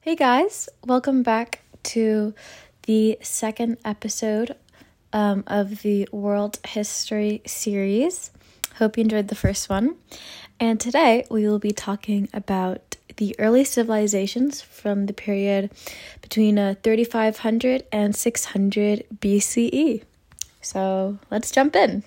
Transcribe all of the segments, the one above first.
Hey guys, welcome back to the second episode um, of the World History series. Hope you enjoyed the first one. And today we will be talking about the early civilizations from the period between uh, 3500 and 600 BCE. So let's jump in.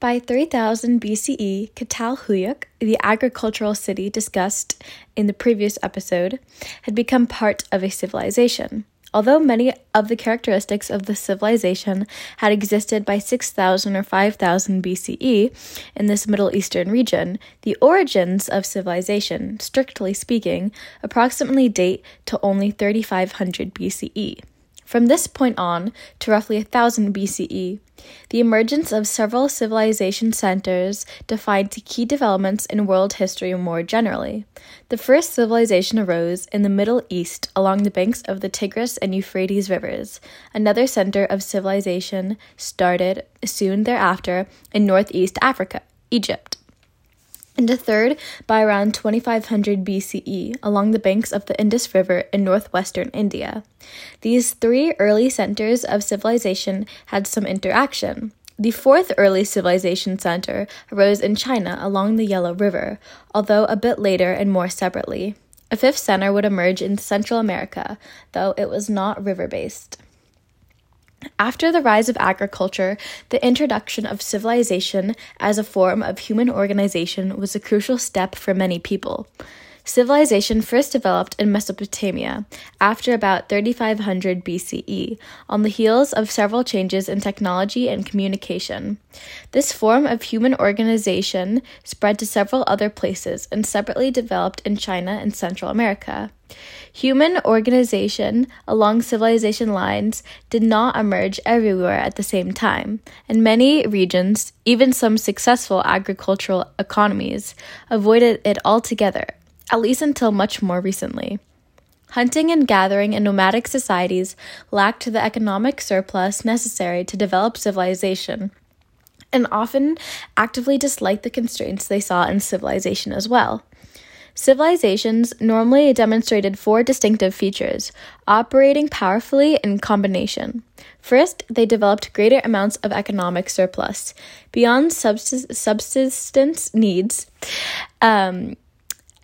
By 3000 BCE, Çatalhöyük, the agricultural city discussed in the previous episode, had become part of a civilization. Although many of the characteristics of the civilization had existed by 6000 or 5000 BCE in this Middle Eastern region, the origins of civilization, strictly speaking, approximately date to only 3500 BCE. From this point on to roughly 1000 BCE, the emergence of several civilization centers defined key developments in world history more generally. The first civilization arose in the Middle East along the banks of the Tigris and Euphrates rivers. Another center of civilization started soon thereafter in northeast Africa, Egypt and a third by around 2500 BCE along the banks of the Indus River in northwestern India. These three early centers of civilization had some interaction. The fourth early civilization center arose in China along the Yellow River, although a bit later and more separately. A fifth center would emerge in Central America, though it was not river based. After the rise of agriculture, the introduction of civilization as a form of human organization was a crucial step for many people. Civilization first developed in Mesopotamia after about 3500 BCE, on the heels of several changes in technology and communication. This form of human organization spread to several other places and separately developed in China and Central America. Human organization along civilization lines did not emerge everywhere at the same time, and many regions, even some successful agricultural economies, avoided it altogether, at least until much more recently. Hunting and gathering in nomadic societies lacked the economic surplus necessary to develop civilization and often actively disliked the constraints they saw in civilization as well. Civilizations normally demonstrated four distinctive features, operating powerfully in combination. First, they developed greater amounts of economic surplus beyond subsistence needs, um,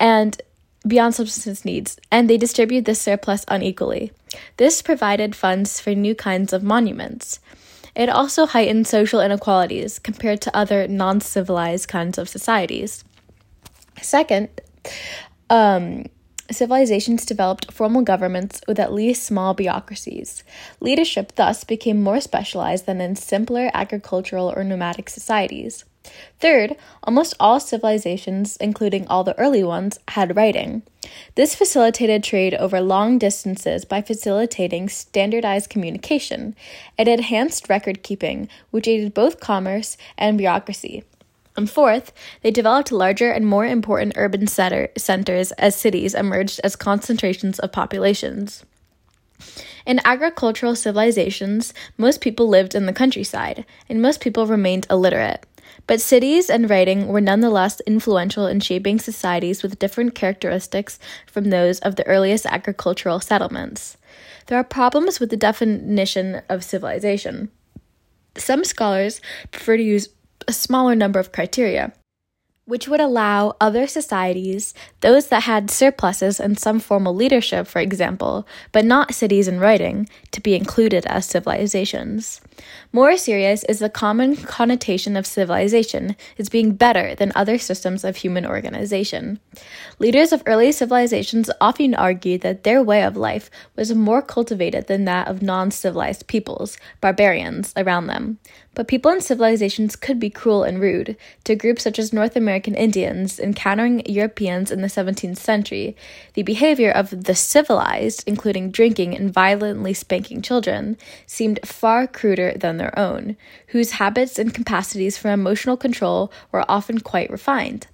and beyond subsistence needs, and they distribute this surplus unequally. This provided funds for new kinds of monuments. It also heightened social inequalities compared to other non civilized kinds of societies. Second, um, civilizations developed formal governments with at least small bureaucracies. Leadership thus became more specialized than in simpler agricultural or nomadic societies. Third, almost all civilizations, including all the early ones, had writing. This facilitated trade over long distances by facilitating standardized communication. It enhanced record keeping, which aided both commerce and bureaucracy. And fourth, they developed larger and more important urban centers as cities emerged as concentrations of populations. In agricultural civilizations, most people lived in the countryside, and most people remained illiterate. But cities and writing were nonetheless influential in shaping societies with different characteristics from those of the earliest agricultural settlements. There are problems with the definition of civilization. Some scholars prefer to use a smaller number of criteria, which would allow other societies, those that had surpluses and some formal leadership, for example, but not cities and writing, to be included as civilizations. More serious is the common connotation of civilization as being better than other systems of human organization. Leaders of early civilizations often argued that their way of life was more cultivated than that of non civilized peoples, barbarians, around them. But people in civilizations could be cruel and rude. To groups such as North American Indians encountering Europeans in the 17th century, the behavior of the civilized, including drinking and violently spanking children, seemed far cruder than their own, whose habits and capacities for emotional control were often quite refined.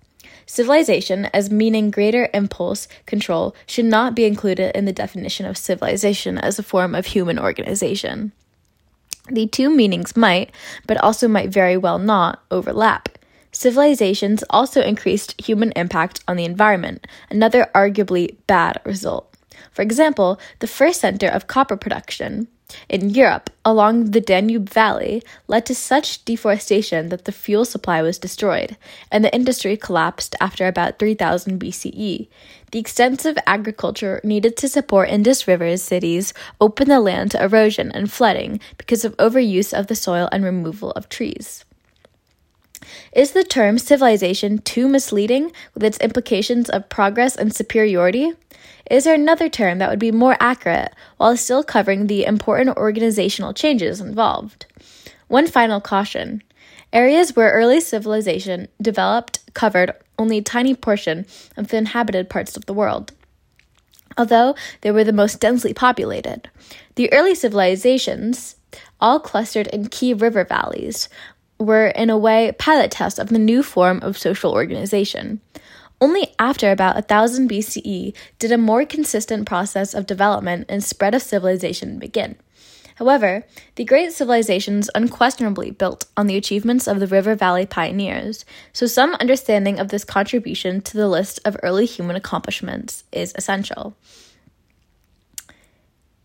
Civilization, as meaning greater impulse control, should not be included in the definition of civilization as a form of human organization. The two meanings might, but also might very well not, overlap. civilizations also increased human impact on the environment, another arguably bad result. For example, the first center of copper production, in Europe along the Danube Valley led to such deforestation that the fuel supply was destroyed, and the industry collapsed after about 3000 BCE. The extensive agriculture needed to support Indus River cities opened the land to erosion and flooding because of overuse of the soil and removal of trees. Is the term civilization too misleading with its implications of progress and superiority? Is there another term that would be more accurate while still covering the important organizational changes involved? One final caution areas where early civilization developed covered only a tiny portion of the inhabited parts of the world. Although they were the most densely populated, the early civilizations, all clustered in key river valleys, were in a way pilot tests of the new form of social organization. Only after about 1000 BCE did a more consistent process of development and spread of civilization begin. However, the great civilizations unquestionably built on the achievements of the River Valley pioneers, so some understanding of this contribution to the list of early human accomplishments is essential.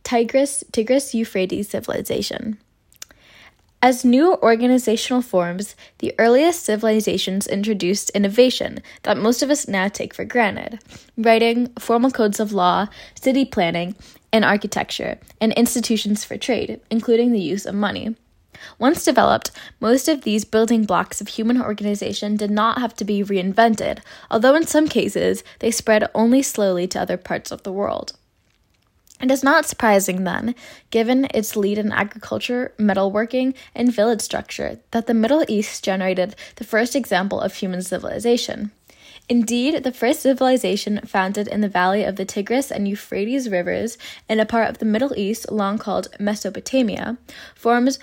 Tigris Tigris Euphrates civilization. As new organizational forms, the earliest civilizations introduced innovation that most of us now take for granted writing, formal codes of law, city planning, and architecture, and institutions for trade, including the use of money. Once developed, most of these building blocks of human organization did not have to be reinvented, although in some cases they spread only slowly to other parts of the world. It is not surprising, then, given its lead in agriculture, metalworking, and village structure, that the Middle East generated the first example of human civilization. Indeed, the first civilization founded in the valley of the Tigris and Euphrates rivers in a part of the Middle East long called Mesopotamia forms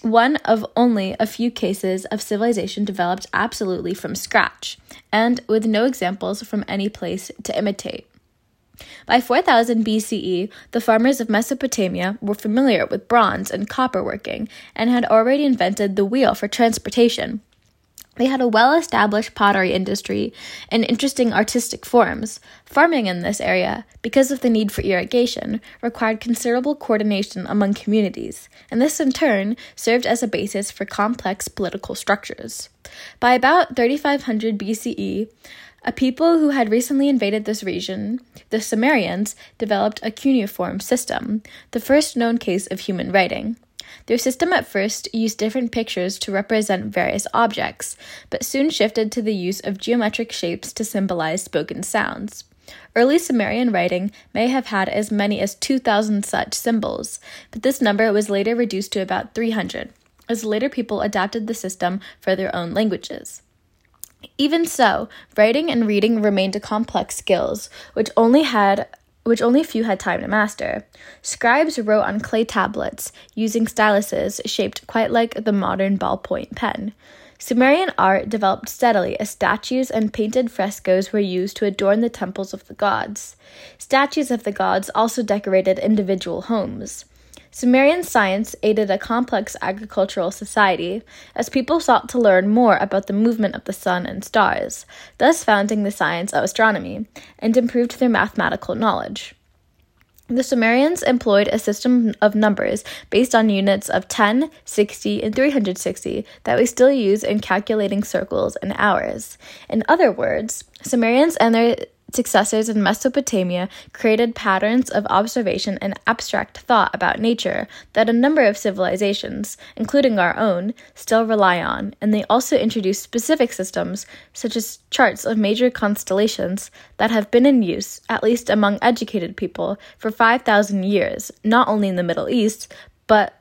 one of only a few cases of civilization developed absolutely from scratch, and with no examples from any place to imitate. By 4000 BCE, the farmers of Mesopotamia were familiar with bronze and copper working and had already invented the wheel for transportation. They had a well established pottery industry and interesting artistic forms. Farming in this area, because of the need for irrigation, required considerable coordination among communities, and this in turn served as a basis for complex political structures. By about 3500 BCE, a people who had recently invaded this region, the Sumerians, developed a cuneiform system, the first known case of human writing. Their system at first used different pictures to represent various objects, but soon shifted to the use of geometric shapes to symbolize spoken sounds. Early Sumerian writing may have had as many as 2,000 such symbols, but this number was later reduced to about 300, as later people adapted the system for their own languages. Even so, writing and reading remained complex skills, which only had which only few had time to master. Scribes wrote on clay tablets using styluses shaped quite like the modern ballpoint pen. Sumerian art developed steadily as statues and painted frescoes were used to adorn the temples of the gods. Statues of the gods also decorated individual homes. Sumerian science aided a complex agricultural society as people sought to learn more about the movement of the sun and stars, thus founding the science of astronomy, and improved their mathematical knowledge. The Sumerians employed a system of numbers based on units of 10, 60, and 360 that we still use in calculating circles and hours. In other words, Sumerians and their successors in Mesopotamia created patterns of observation and abstract thought about nature that a number of civilizations, including our own, still rely on, and they also introduced specific systems, such as charts of major constellations, that have been in use, at least among educated people, for 5,000 years, not only in the Middle East, but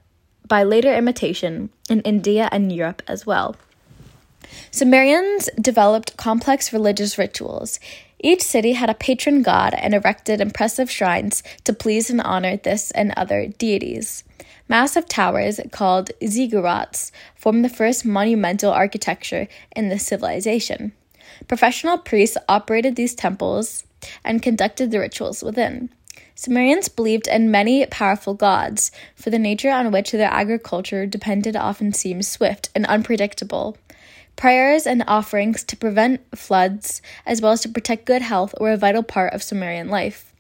by later imitation in India and Europe as well. Sumerians developed complex religious rituals. Each city had a patron god and erected impressive shrines to please and honor this and other deities. Massive towers, called ziggurats, formed the first monumental architecture in this civilization. Professional priests operated these temples and conducted the rituals within. Sumerians believed in many powerful gods, for the nature on which their agriculture depended often seemed swift and unpredictable. Prayers and offerings to prevent floods, as well as to protect good health, were a vital part of Sumerian life.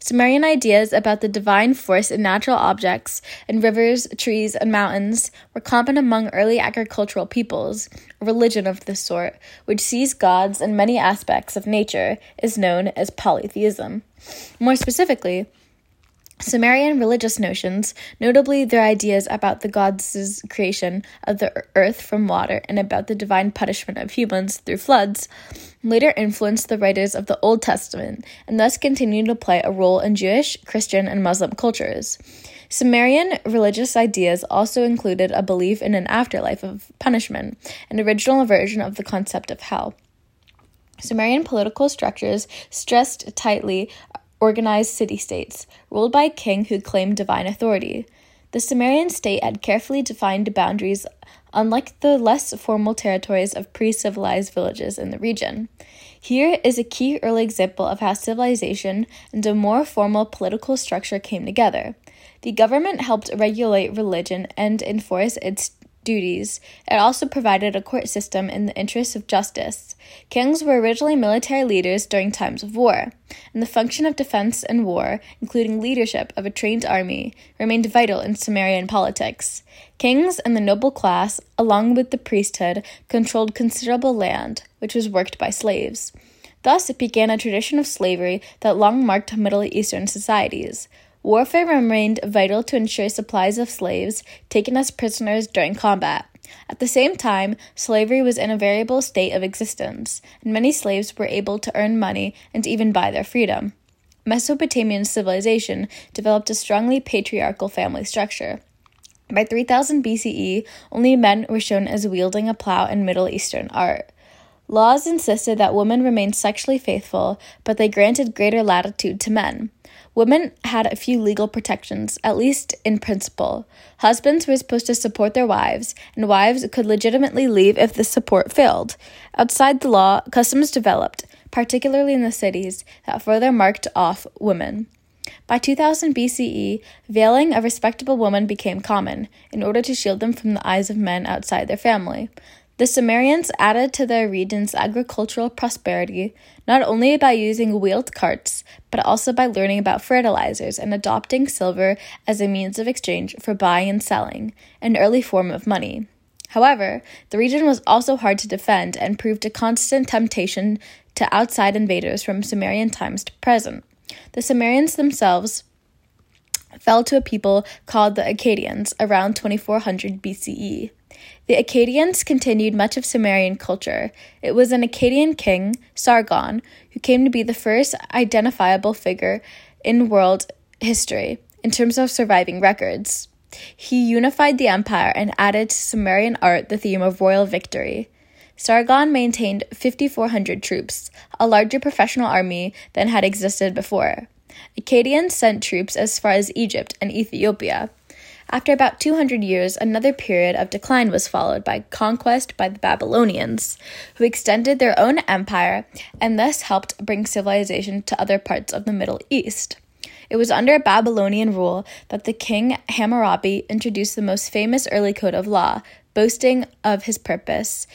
Sumerian ideas about the divine force in natural objects and rivers, trees, and mountains were common among early agricultural peoples. A religion of this sort, which sees gods in many aspects of nature, is known as polytheism. More specifically, Sumerian religious notions, notably their ideas about the gods' creation of the earth from water and about the divine punishment of humans through floods, later influenced the writers of the Old Testament and thus continued to play a role in Jewish, Christian, and Muslim cultures. Sumerian religious ideas also included a belief in an afterlife of punishment, an original version of the concept of hell. Sumerian political structures stressed tightly organized city states, ruled by a king who claimed divine authority. The Sumerian state had carefully defined boundaries, unlike the less formal territories of pre civilized villages in the region. Here is a key early example of how civilization and a more formal political structure came together. The government helped regulate religion and enforce its duties. It also provided a court system in the interests of justice. Kings were originally military leaders during times of war, and the function of defense and war, including leadership of a trained army, remained vital in Sumerian politics. Kings and the noble class, along with the priesthood, controlled considerable land, which was worked by slaves. Thus, it began a tradition of slavery that long marked Middle Eastern societies. Warfare remained vital to ensure supplies of slaves taken as prisoners during combat. At the same time, slavery was in a variable state of existence, and many slaves were able to earn money and even buy their freedom. Mesopotamian civilization developed a strongly patriarchal family structure. By 3000 BCE, only men were shown as wielding a plow in Middle Eastern art. Laws insisted that women remain sexually faithful, but they granted greater latitude to men. Women had a few legal protections, at least in principle. Husbands were supposed to support their wives, and wives could legitimately leave if the support failed. Outside the law, customs developed, particularly in the cities, that further marked off women. By 2000 BCE, veiling a respectable woman became common, in order to shield them from the eyes of men outside their family. The Sumerians added to their region's agricultural prosperity not only by using wheeled carts, but also by learning about fertilizers and adopting silver as a means of exchange for buying and selling, an early form of money. However, the region was also hard to defend and proved a constant temptation to outside invaders from Sumerian times to present. The Sumerians themselves fell to a people called the Akkadians around 2400 BCE. The Akkadians continued much of Sumerian culture. It was an Akkadian king, Sargon, who came to be the first identifiable figure in world history in terms of surviving records. He unified the empire and added to Sumerian art the theme of royal victory. Sargon maintained 5,400 troops, a larger professional army than had existed before. Akkadians sent troops as far as Egypt and Ethiopia. After about 200 years, another period of decline was followed by conquest by the Babylonians, who extended their own empire and thus helped bring civilization to other parts of the Middle East. It was under Babylonian rule that the king Hammurabi introduced the most famous early code of law, boasting of his purpose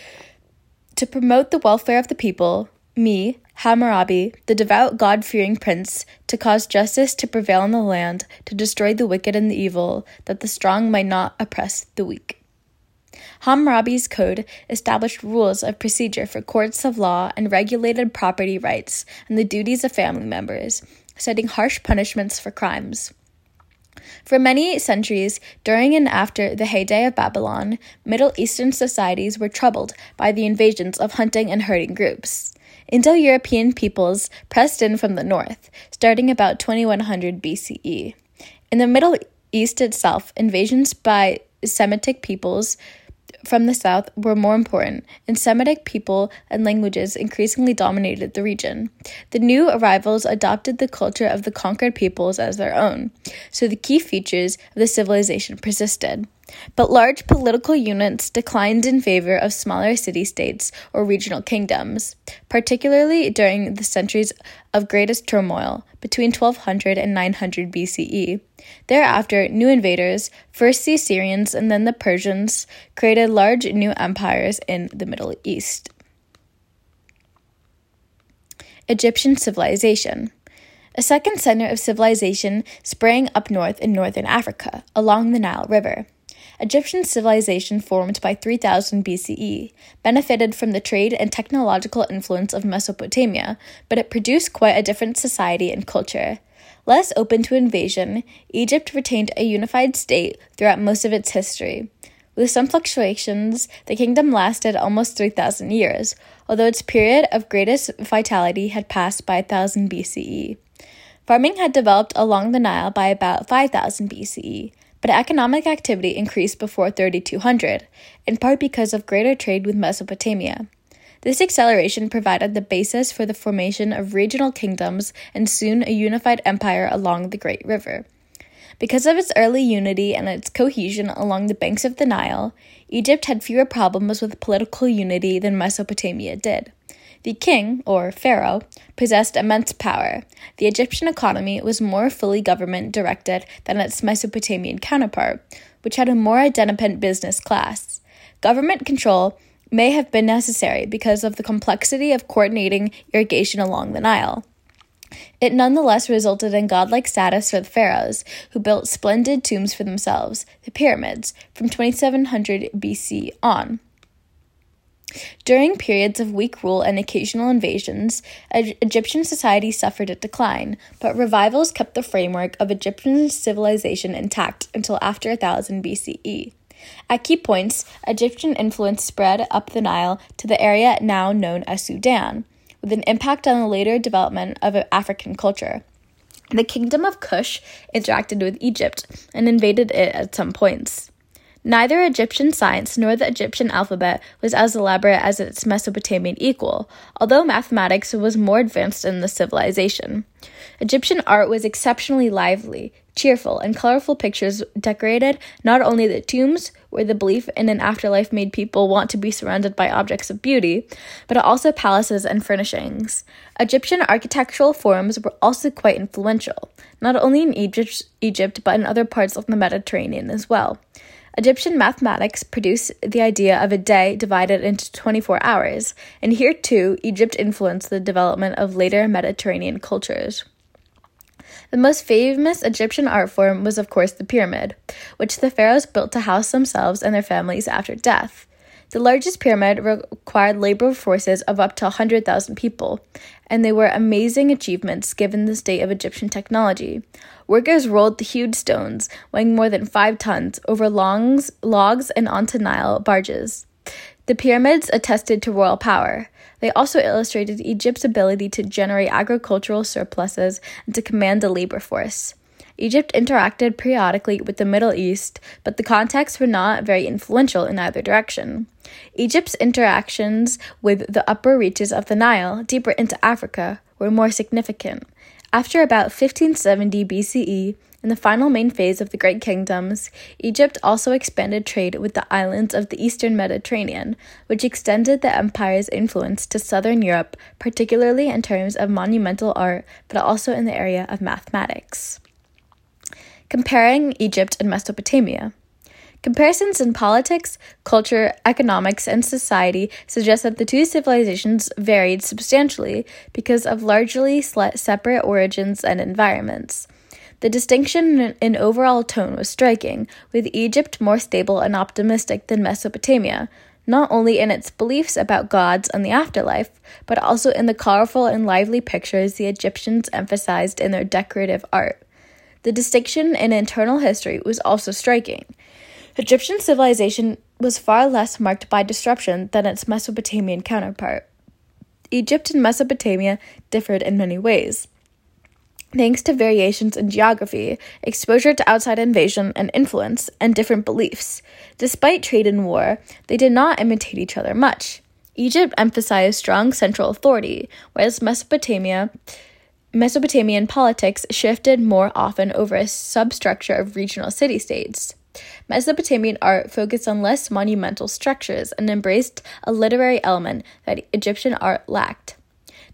to promote the welfare of the people, me, Hammurabi, the devout God fearing prince, to cause justice to prevail in the land, to destroy the wicked and the evil, that the strong might not oppress the weak. Hammurabi's code established rules of procedure for courts of law and regulated property rights and the duties of family members, setting harsh punishments for crimes. For many centuries, during and after the heyday of Babylon, Middle Eastern societies were troubled by the invasions of hunting and herding groups. Indo European peoples pressed in from the north, starting about 2100 BCE. In the Middle East itself, invasions by Semitic peoples from the south were more important, and Semitic people and languages increasingly dominated the region. The new arrivals adopted the culture of the conquered peoples as their own, so the key features of the civilization persisted. But large political units declined in favor of smaller city states or regional kingdoms, particularly during the centuries of greatest turmoil between 1200 and 900 BCE. Thereafter, new invaders, first the Assyrians and then the Persians, created large new empires in the Middle East. Egyptian civilization. A second center of civilization sprang up north in northern Africa, along the Nile River. Egyptian civilization formed by 3000 BCE benefited from the trade and technological influence of Mesopotamia, but it produced quite a different society and culture. Less open to invasion, Egypt retained a unified state throughout most of its history. With some fluctuations, the kingdom lasted almost 3,000 years, although its period of greatest vitality had passed by 1000 BCE. Farming had developed along the Nile by about 5000 BCE, but economic activity increased before 3200, in part because of greater trade with Mesopotamia. This acceleration provided the basis for the formation of regional kingdoms and soon a unified empire along the Great River. Because of its early unity and its cohesion along the banks of the Nile, Egypt had fewer problems with political unity than Mesopotamia did. The king, or pharaoh, possessed immense power. The Egyptian economy was more fully government directed than its Mesopotamian counterpart, which had a more independent business class. Government control may have been necessary because of the complexity of coordinating irrigation along the Nile. It nonetheless resulted in godlike status for the pharaohs, who built splendid tombs for themselves, the pyramids, from 2700 BC on. During periods of weak rule and occasional invasions, Egyptian society suffered a decline, but revivals kept the framework of Egyptian civilization intact until after 1000 BCE. At key points, Egyptian influence spread up the Nile to the area now known as Sudan, with an impact on the later development of African culture. The kingdom of Kush interacted with Egypt and invaded it at some points. Neither Egyptian science nor the Egyptian alphabet was as elaborate as its Mesopotamian equal, although mathematics was more advanced in the civilization. Egyptian art was exceptionally lively, cheerful, and colorful pictures decorated not only the tombs, where the belief in an afterlife made people want to be surrounded by objects of beauty, but also palaces and furnishings. Egyptian architectural forms were also quite influential, not only in Egypt, Egypt but in other parts of the Mediterranean as well. Egyptian mathematics produced the idea of a day divided into 24 hours, and here too, Egypt influenced the development of later Mediterranean cultures. The most famous Egyptian art form was, of course, the pyramid, which the pharaohs built to house themselves and their families after death. The largest pyramid required labor forces of up to 100,000 people, and they were amazing achievements given the state of Egyptian technology. Workers rolled the huge stones, weighing more than five tons, over longs, logs and onto Nile barges. The pyramids attested to royal power. They also illustrated Egypt's ability to generate agricultural surpluses and to command a labor force. Egypt interacted periodically with the Middle East, but the contexts were not very influential in either direction. Egypt's interactions with the upper reaches of the Nile, deeper into Africa, were more significant. After about 1570 BCE, in the final main phase of the Great Kingdoms, Egypt also expanded trade with the islands of the eastern Mediterranean, which extended the empire's influence to southern Europe, particularly in terms of monumental art, but also in the area of mathematics. Comparing Egypt and Mesopotamia. Comparisons in politics, culture, economics, and society suggest that the two civilizations varied substantially because of largely separate origins and environments. The distinction in overall tone was striking, with Egypt more stable and optimistic than Mesopotamia, not only in its beliefs about gods and the afterlife, but also in the colorful and lively pictures the Egyptians emphasized in their decorative art. The distinction in internal history was also striking. Egyptian civilization was far less marked by disruption than its Mesopotamian counterpart. Egypt and Mesopotamia differed in many ways. Thanks to variations in geography, exposure to outside invasion and influence, and different beliefs. Despite trade and war, they did not imitate each other much. Egypt emphasized strong central authority, whereas Mesopotamia Mesopotamian politics shifted more often over a substructure of regional city states. Mesopotamian art focused on less monumental structures and embraced a literary element that Egyptian art lacked.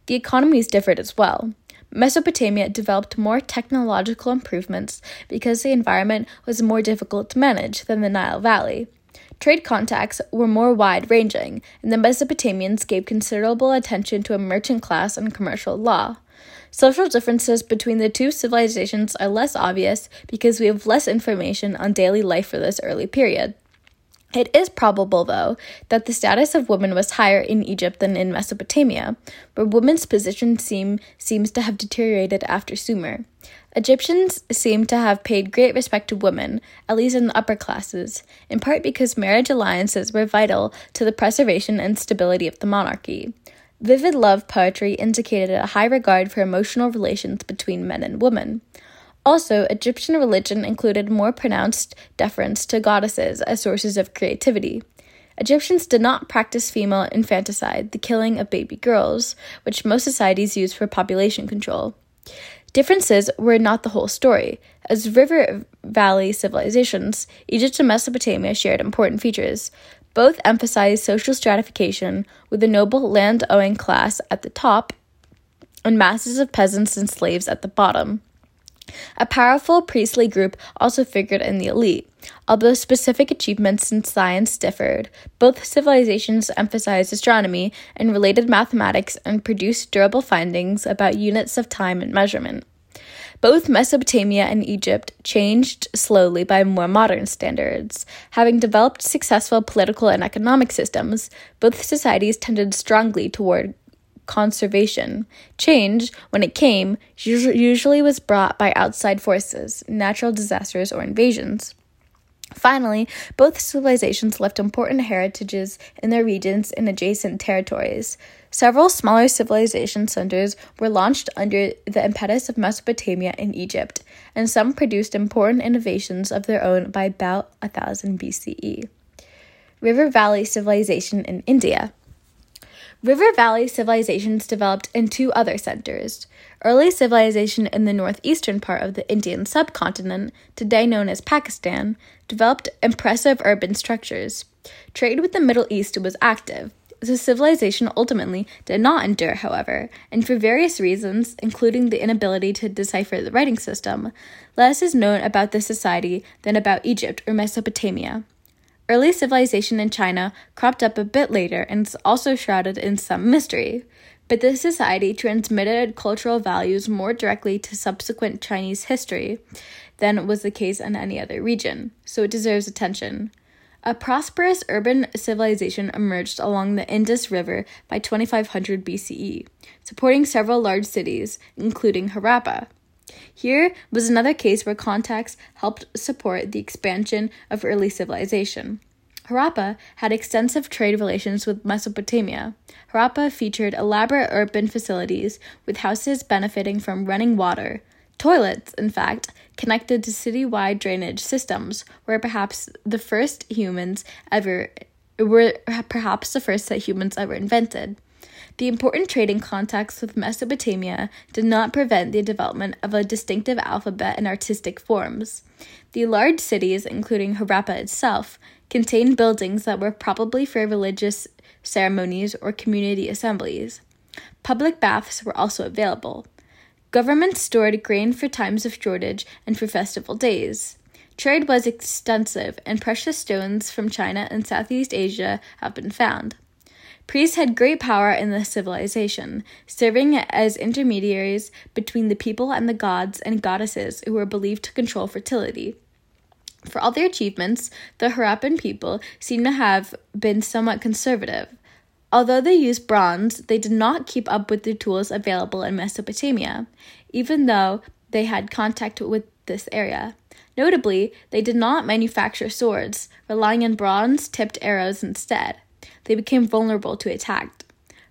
The economies differed as well. Mesopotamia developed more technological improvements because the environment was more difficult to manage than the Nile Valley. Trade contacts were more wide ranging, and the Mesopotamians gave considerable attention to a merchant class and commercial law. Social differences between the two civilizations are less obvious because we have less information on daily life for this early period. It is probable, though, that the status of women was higher in Egypt than in Mesopotamia, where women's position seem, seems to have deteriorated after Sumer. Egyptians seem to have paid great respect to women, at least in the upper classes, in part because marriage alliances were vital to the preservation and stability of the monarchy. Vivid love poetry indicated a high regard for emotional relations between men and women. Also, Egyptian religion included more pronounced deference to goddesses as sources of creativity. Egyptians did not practice female infanticide, the killing of baby girls, which most societies used for population control. Differences were not the whole story. As river valley civilizations, Egypt and Mesopotamia shared important features. Both emphasized social stratification, with a noble land owning class at the top and masses of peasants and slaves at the bottom. A powerful priestly group also figured in the elite. Although specific achievements in science differed, both civilizations emphasized astronomy and related mathematics and produced durable findings about units of time and measurement. Both Mesopotamia and Egypt changed slowly by more modern standards. Having developed successful political and economic systems, both societies tended strongly toward conservation. Change, when it came, usually was brought by outside forces, natural disasters, or invasions. Finally, both civilizations left important heritages in their regions and adjacent territories. Several smaller civilization centers were launched under the impetus of Mesopotamia and Egypt, and some produced important innovations of their own by about 1000 BCE. River Valley Civilization in India. River Valley civilizations developed in two other centers. Early civilization in the northeastern part of the Indian subcontinent, today known as Pakistan, developed impressive urban structures. Trade with the Middle East was active. The civilization ultimately did not endure, however, and for various reasons, including the inability to decipher the writing system, less is known about this society than about Egypt or Mesopotamia. Early civilization in China cropped up a bit later and is also shrouded in some mystery. But this society transmitted cultural values more directly to subsequent Chinese history than was the case in any other region, so it deserves attention. A prosperous urban civilization emerged along the Indus River by 2500 BCE, supporting several large cities, including Harappa. Here was another case where contacts helped support the expansion of early civilization. Harappa had extensive trade relations with Mesopotamia. Harappa featured elaborate urban facilities with houses benefiting from running water. Toilets, in fact, connected to city-wide drainage systems were perhaps the first humans ever were perhaps the first that humans ever invented. The important trading contacts with Mesopotamia did not prevent the development of a distinctive alphabet and artistic forms. The large cities, including Harappa itself, contained buildings that were probably for religious ceremonies or community assemblies. Public baths were also available. Governments stored grain for times of shortage and for festival days. Trade was extensive, and precious stones from China and Southeast Asia have been found. Priests had great power in the civilization, serving as intermediaries between the people and the gods and goddesses who were believed to control fertility. For all their achievements, the Harappan people seem to have been somewhat conservative. Although they used bronze, they did not keep up with the tools available in Mesopotamia, even though they had contact with this area. Notably, they did not manufacture swords, relying on bronze tipped arrows instead they became vulnerable to attack.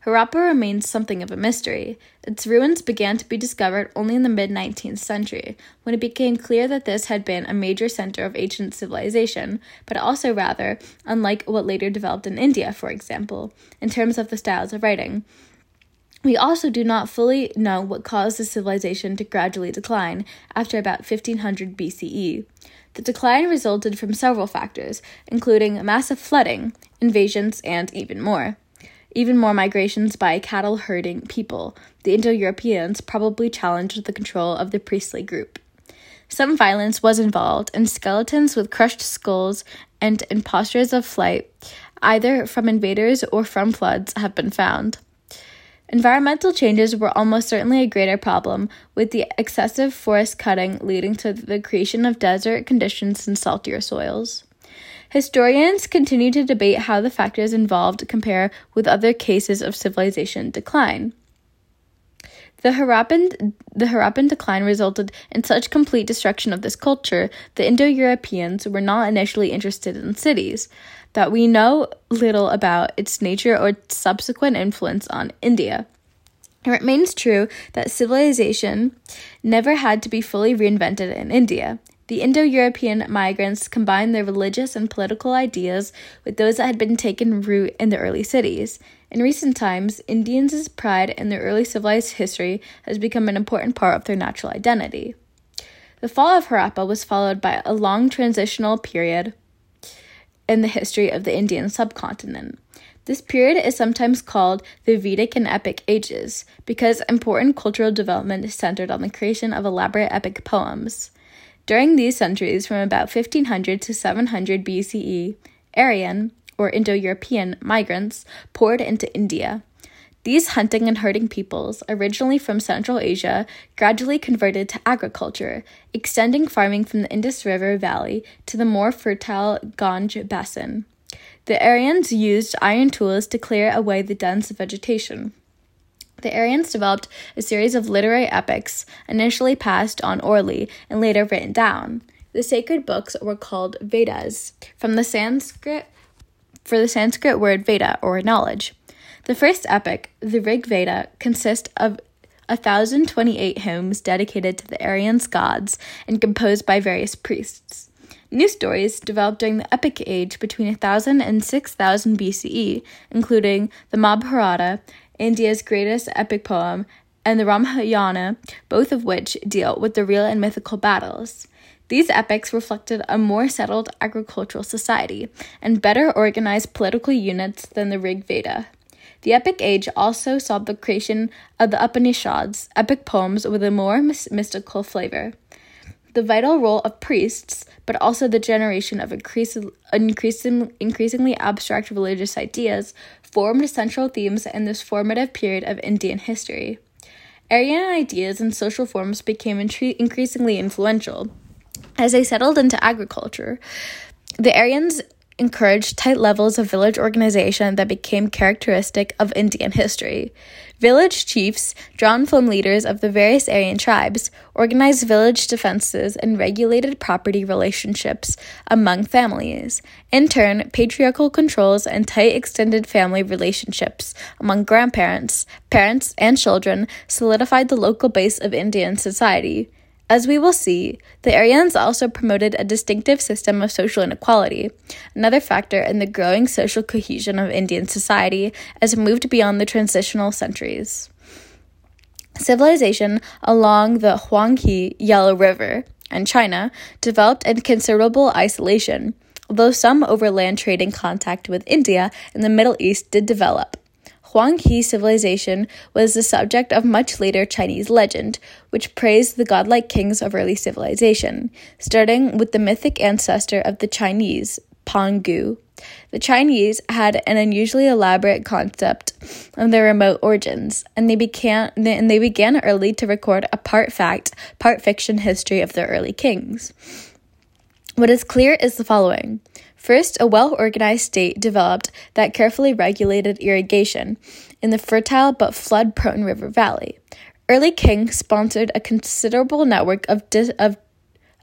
Harappa remains something of a mystery. Its ruins began to be discovered only in the mid 19th century, when it became clear that this had been a major center of ancient civilization, but also rather unlike what later developed in India, for example, in terms of the styles of writing. We also do not fully know what caused the civilization to gradually decline after about 1500 BCE. The decline resulted from several factors, including massive flooding, invasions, and even more. Even more migrations by cattle herding people. The Indo Europeans probably challenged the control of the priestly group. Some violence was involved, and skeletons with crushed skulls and impostures of flight, either from invaders or from floods, have been found. Environmental changes were almost certainly a greater problem, with the excessive forest cutting leading to the creation of desert conditions and saltier soils. Historians continue to debate how the factors involved compare with other cases of civilization decline. The Harappan, the Harappan decline resulted in such complete destruction of this culture that Indo Europeans were not initially interested in cities, that we know little about its nature or subsequent influence on India. It remains true that civilization never had to be fully reinvented in India. The Indo European migrants combined their religious and political ideas with those that had been taken root in the early cities. In recent times, Indians' pride in their early civilized history has become an important part of their natural identity. The fall of Harappa was followed by a long transitional period in the history of the Indian subcontinent. This period is sometimes called the Vedic and Epic Ages because important cultural development is centered on the creation of elaborate epic poems. During these centuries, from about 1500 to 700 BCE, Aryan, or Indo European, migrants poured into India. These hunting and herding peoples, originally from Central Asia, gradually converted to agriculture, extending farming from the Indus River Valley to the more fertile Ganges basin. The Aryans used iron tools to clear away the dense vegetation. The Aryans developed a series of literary epics, initially passed on orally and later written down. The sacred books were called Vedas, from the Sanskrit for the Sanskrit word Veda or knowledge. The first epic, the Rig Veda, consists of 1028 hymns dedicated to the Aryans gods and composed by various priests. New stories developed during the Epic Age between 1000 and 6000 BCE, including the Mahabharata India's greatest epic poem, and the Ramayana, both of which deal with the real and mythical battles. These epics reflected a more settled agricultural society and better organized political units than the Rig Veda. The Epic Age also saw the creation of the Upanishads, epic poems with a more mystical flavor. The vital role of priests, but also the generation of increasing, increasingly abstract religious ideas, formed central themes in this formative period of Indian history. Aryan ideas and social forms became increasingly influential. As they settled into agriculture, the Aryans encouraged tight levels of village organization that became characteristic of Indian history. Village chiefs, drawn from leaders of the various Aryan tribes, organized village defenses and regulated property relationships among families. In turn, patriarchal controls and tight extended family relationships among grandparents, parents, and children solidified the local base of Indian society. As we will see, the Aryans also promoted a distinctive system of social inequality, another factor in the growing social cohesion of Indian society as it moved beyond the transitional centuries. Civilization along the Huanghe Yellow River and China developed in considerable isolation, although some overland trading contact with India and the Middle East did develop. Huanghe civilization was the subject of much later Chinese legend, which praised the godlike kings of early civilization, starting with the mythic ancestor of the Chinese, Pangu. The Chinese had an unusually elaborate concept of their remote origins, and they began and they began early to record a part fact, part fiction history of their early kings. What is clear is the following. First, a well organized state developed that carefully regulated irrigation in the fertile but flood prone river valley. Early kings sponsored a considerable network of, di- of,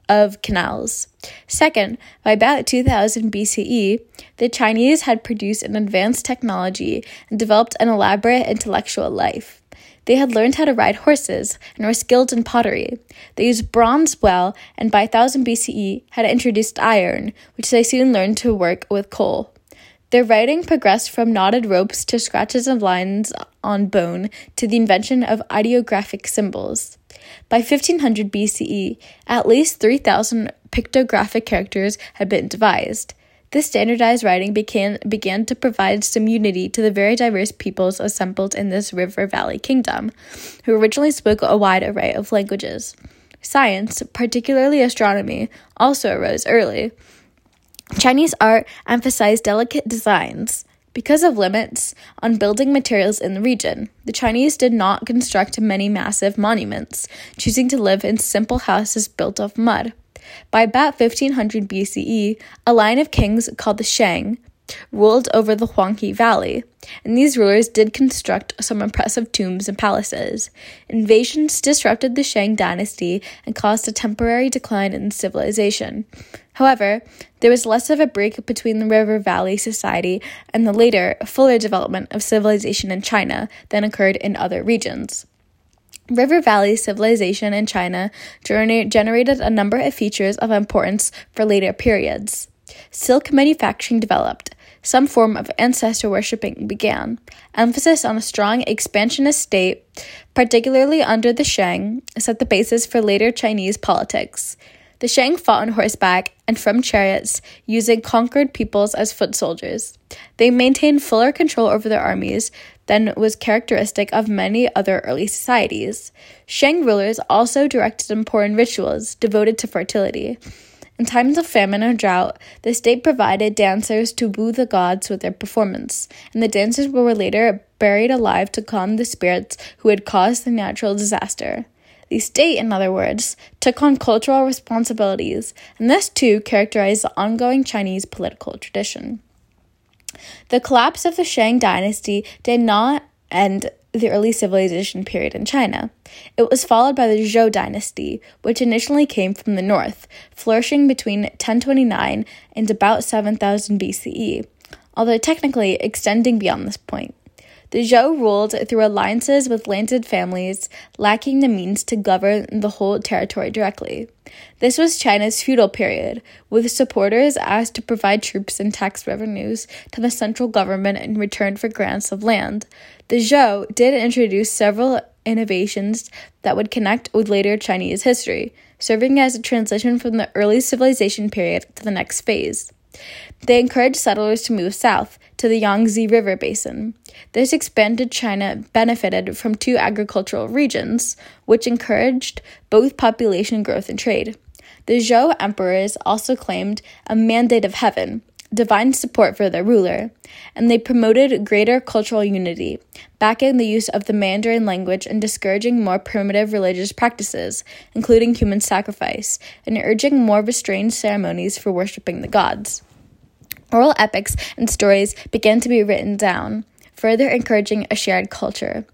of canals. Second, by about 2000 BCE, the Chinese had produced an advanced technology and developed an elaborate intellectual life. They had learned how to ride horses and were skilled in pottery. They used bronze well, and by 1000 BCE had introduced iron, which they soon learned to work with coal. Their writing progressed from knotted ropes to scratches of lines on bone to the invention of ideographic symbols. By 1500 BCE, at least 3,000 pictographic characters had been devised. This standardized writing began, began to provide some unity to the very diverse peoples assembled in this river valley kingdom, who originally spoke a wide array of languages. Science, particularly astronomy, also arose early. Chinese art emphasized delicate designs. Because of limits on building materials in the region, the Chinese did not construct many massive monuments, choosing to live in simple houses built of mud. By about 1500 BCE, a line of kings called the Shang ruled over the Huanghe Valley, and these rulers did construct some impressive tombs and palaces. Invasions disrupted the Shang dynasty and caused a temporary decline in civilization. However, there was less of a break between the River Valley society and the later, fuller development of civilization in China than occurred in other regions. River Valley civilization in China generated a number of features of importance for later periods. Silk manufacturing developed. Some form of ancestor worshipping began. Emphasis on a strong expansionist state, particularly under the Shang, set the basis for later Chinese politics. The Shang fought on horseback and from chariots, using conquered peoples as foot soldiers. They maintained fuller control over their armies, than was characteristic of many other early societies. Shang rulers also directed important rituals devoted to fertility. In times of famine or drought, the state provided dancers to woo the gods with their performance, and the dancers were later buried alive to calm the spirits who had caused the natural disaster. The state, in other words, took on cultural responsibilities, and this too characterized the ongoing Chinese political tradition. The collapse of the Shang dynasty did not end the early civilization period in China. It was followed by the Zhou dynasty, which initially came from the north, flourishing between 1029 and about 7000 BCE, although technically extending beyond this point. The Zhou ruled through alliances with landed families, lacking the means to govern the whole territory directly. This was China's feudal period, with supporters asked to provide troops and tax revenues to the central government in return for grants of land. The Zhou did introduce several innovations that would connect with later Chinese history, serving as a transition from the early civilization period to the next phase. They encouraged settlers to move south to the Yangtze River basin. This expanded China benefited from two agricultural regions, which encouraged both population growth and trade. The Zhou emperors also claimed a mandate of heaven, divine support for their ruler, and they promoted greater cultural unity, backing the use of the Mandarin language and discouraging more primitive religious practices, including human sacrifice, and urging more restrained ceremonies for worshipping the gods. Oral epics and stories began to be written down, further encouraging a shared culture.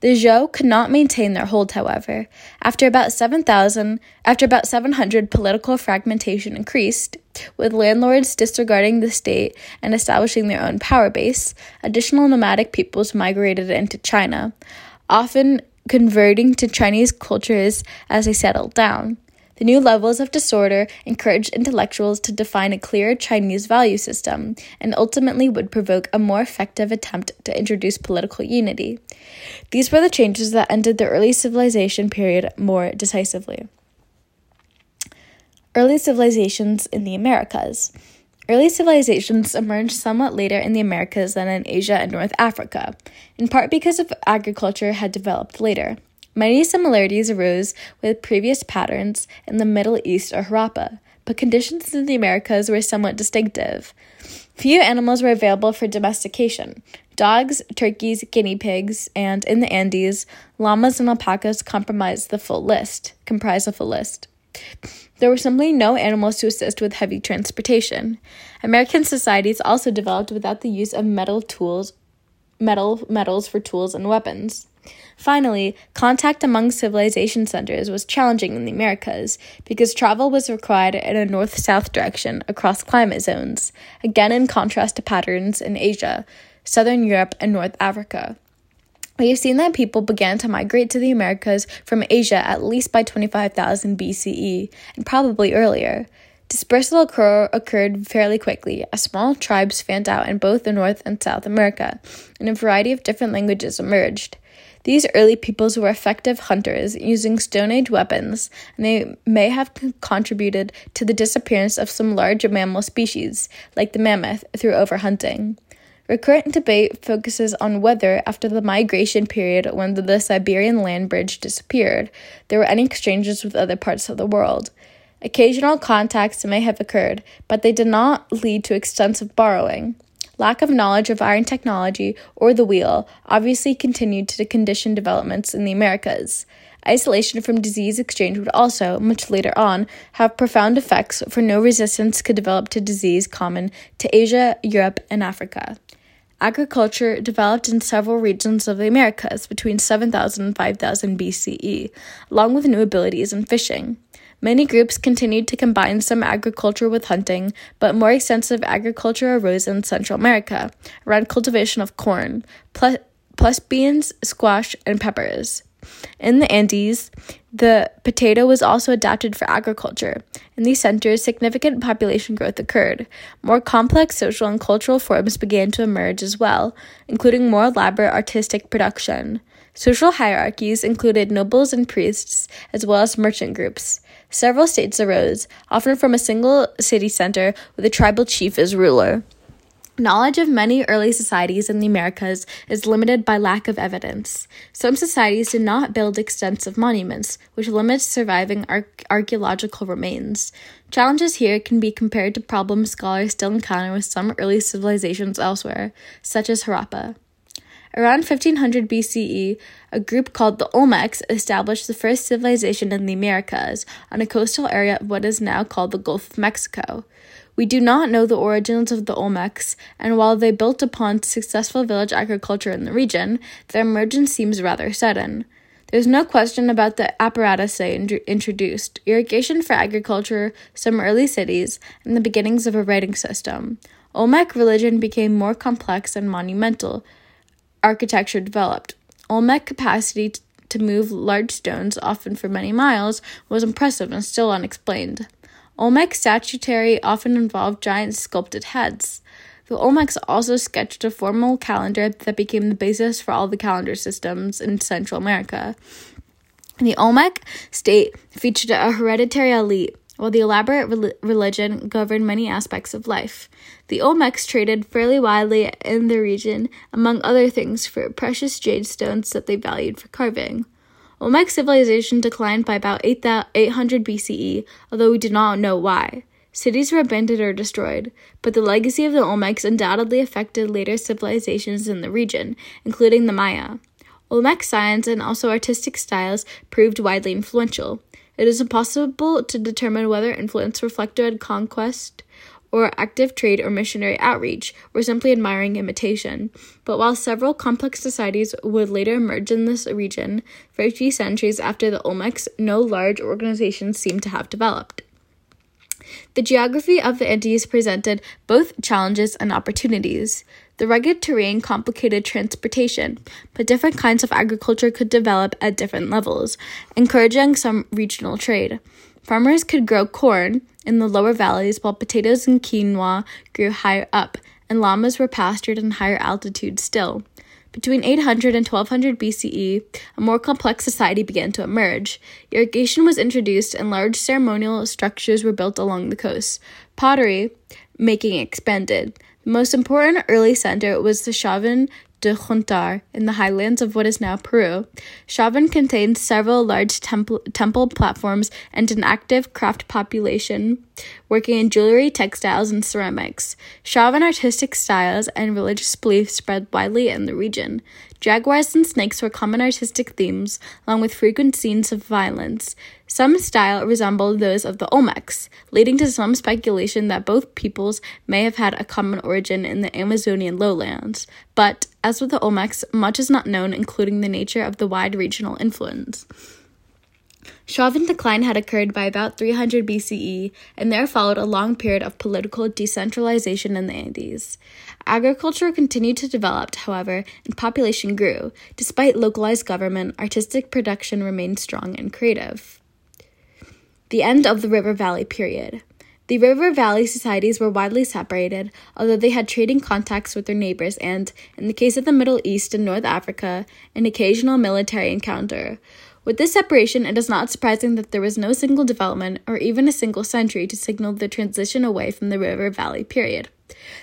The Zhou could not maintain their hold, however. After about 7,000, after about 700, political fragmentation increased, with landlords disregarding the state and establishing their own power base. Additional nomadic peoples migrated into China, often converting to Chinese cultures as they settled down. The new levels of disorder encouraged intellectuals to define a clear Chinese value system and ultimately would provoke a more effective attempt to introduce political unity. These were the changes that ended the early civilization period more decisively. Early civilizations in the Americas. Early civilizations emerged somewhat later in the Americas than in Asia and North Africa, in part because of agriculture had developed later. Many similarities arose with previous patterns in the Middle East or Harappa, but conditions in the Americas were somewhat distinctive. Few animals were available for domestication. Dogs, turkeys, guinea pigs, and in the Andes, llamas and alpacas comprised the full list. Comprise a full list. There were simply no animals to assist with heavy transportation. American societies also developed without the use of metal tools, metal metals for tools and weapons. Finally, contact among civilization centers was challenging in the Americas because travel was required in a north south direction across climate zones, again in contrast to patterns in Asia, southern Europe, and North Africa. We have seen that people began to migrate to the Americas from Asia at least by 25,000 BCE, and probably earlier. Dispersal occur- occurred fairly quickly as small tribes fanned out in both the North and South America, and a variety of different languages emerged. These early peoples were effective hunters using Stone Age weapons, and they may have contributed to the disappearance of some large mammal species, like the mammoth, through overhunting. Recurrent debate focuses on whether, after the migration period when the, the Siberian land bridge disappeared, there were any exchanges with other parts of the world. Occasional contacts may have occurred, but they did not lead to extensive borrowing. Lack of knowledge of iron technology or the wheel obviously continued to condition developments in the Americas. Isolation from disease exchange would also, much later on, have profound effects, for no resistance could develop to disease common to Asia, Europe, and Africa. Agriculture developed in several regions of the Americas between 7000 and 5000 BCE, along with new abilities in fishing. Many groups continued to combine some agriculture with hunting, but more extensive agriculture arose in Central America around cultivation of corn, plus, plus beans, squash, and peppers. In the Andes, the potato was also adapted for agriculture. In these centers, significant population growth occurred. More complex social and cultural forms began to emerge as well, including more elaborate artistic production. Social hierarchies included nobles and priests, as well as merchant groups. Several states arose, often from a single city center with a tribal chief as ruler. Knowledge of many early societies in the Americas is limited by lack of evidence. Some societies did not build extensive monuments, which limits surviving ar- archaeological remains. Challenges here can be compared to problems scholars still encounter with some early civilizations elsewhere, such as Harappa. Around 1500 BCE, a group called the Olmecs established the first civilization in the Americas on a coastal area of what is now called the Gulf of Mexico. We do not know the origins of the Olmecs, and while they built upon successful village agriculture in the region, their emergence seems rather sudden. There's no question about the apparatus they in- introduced irrigation for agriculture, some early cities, and the beginnings of a writing system. Olmec religion became more complex and monumental. Architecture developed. Olmec capacity t- to move large stones, often for many miles, was impressive and still unexplained. Olmec statuary often involved giant sculpted heads. The Olmecs also sketched a formal calendar that became the basis for all the calendar systems in Central America. The Olmec state featured a hereditary elite, while the elaborate re- religion governed many aspects of life. The Olmecs traded fairly widely in the region, among other things, for precious jade stones that they valued for carving. Olmec civilization declined by about 800 BCE, although we do not know why. Cities were abandoned or destroyed, but the legacy of the Olmecs undoubtedly affected later civilizations in the region, including the Maya. Olmec science and also artistic styles proved widely influential. It is impossible to determine whether influence reflected conquest or active trade or missionary outreach, or simply admiring imitation. But while several complex societies would later emerge in this region, for a few centuries after the Olmecs, no large organizations seem to have developed. The geography of the Andes presented both challenges and opportunities. The rugged terrain complicated transportation, but different kinds of agriculture could develop at different levels, encouraging some regional trade. Farmers could grow corn, in the lower valleys, while potatoes and quinoa grew higher up, and llamas were pastured in higher altitudes still. Between 800 and 1200 BCE, a more complex society began to emerge. Irrigation was introduced, and large ceremonial structures were built along the coast. Pottery making expanded. The most important early center was the Chavín de Huántar in the highlands of what is now Peru. Chavín contains several large temple, temple platforms and an active craft population working in jewelry, textiles, and ceramics. Chavín artistic styles and religious beliefs spread widely in the region. Jaguars and snakes were common artistic themes, along with frequent scenes of violence. Some style resembled those of the Olmecs, leading to some speculation that both peoples may have had a common origin in the Amazonian lowlands. But, as with the Olmecs, much is not known, including the nature of the wide regional influence. Chavín decline had occurred by about 300 BCE, and there followed a long period of political decentralization in the Andes. Agriculture continued to develop, however, and population grew. Despite localized government, artistic production remained strong and creative. The end of the River Valley period. The river valley societies were widely separated, although they had trading contacts with their neighbors and, in the case of the Middle East and North Africa, an occasional military encounter. With this separation, it is not surprising that there was no single development or even a single century to signal the transition away from the river valley period.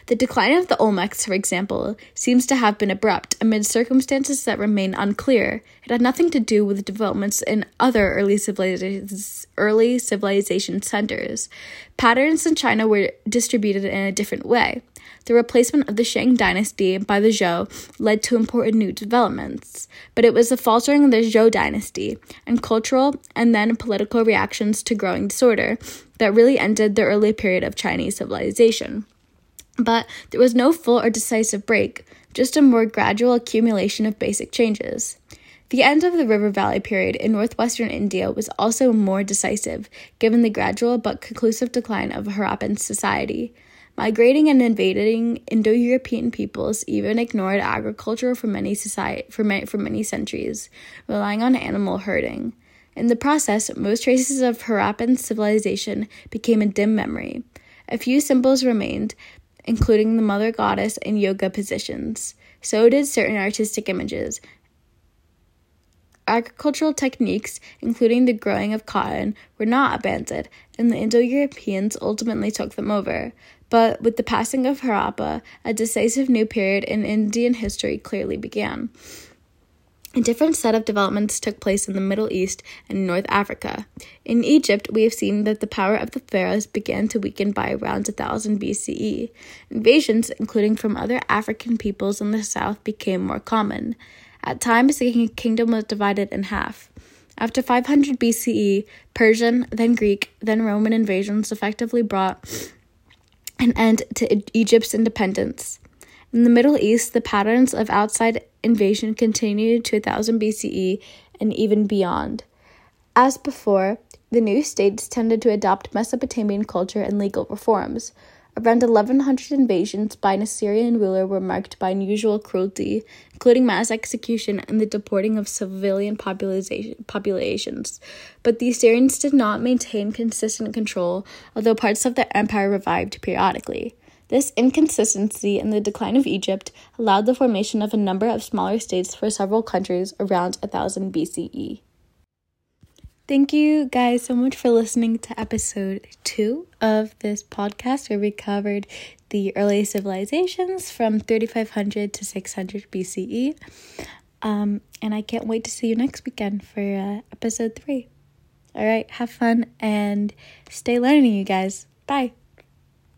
The decline of the Olmecs, for example, seems to have been abrupt amid circumstances that remain unclear. It had nothing to do with developments in other early, civilizations, early civilization centers. Patterns in China were distributed in a different way. The replacement of the Shang dynasty by the Zhou led to important new developments, but it was the faltering of the Zhou dynasty and cultural and then political reactions to growing disorder that really ended the early period of Chinese civilization. But there was no full or decisive break, just a more gradual accumulation of basic changes. The end of the River Valley period in northwestern India was also more decisive, given the gradual but conclusive decline of Harappan society. Migrating and invading Indo European peoples even ignored agriculture for many, society, for, many, for many centuries, relying on animal herding. In the process, most traces of Harappan civilization became a dim memory. A few symbols remained, including the mother goddess and yoga positions. So did certain artistic images. Agricultural techniques, including the growing of cotton, were not abandoned, and the Indo Europeans ultimately took them over. But with the passing of Harappa, a decisive new period in Indian history clearly began. A different set of developments took place in the Middle East and North Africa. In Egypt, we have seen that the power of the pharaohs began to weaken by around 1000 BCE. Invasions, including from other African peoples in the south, became more common. At times, the kingdom was divided in half. After 500 BCE, Persian, then Greek, then Roman invasions effectively brought an end to Egypt's independence. In the Middle East, the patterns of outside invasion continued to 1000 BCE and even beyond. As before, the new states tended to adopt Mesopotamian culture and legal reforms. Around 1100 invasions by an Assyrian ruler were marked by unusual cruelty, including mass execution and the deporting of civilian populations. But the Assyrians did not maintain consistent control, although parts of the empire revived periodically. This inconsistency in the decline of Egypt allowed the formation of a number of smaller states for several countries around 1000 BCE. Thank you guys so much for listening to episode two of this podcast where we covered the early civilizations from 3500 to 600 BCE. Um, and I can't wait to see you next weekend for uh, episode three. All right, have fun and stay learning, you guys. Bye.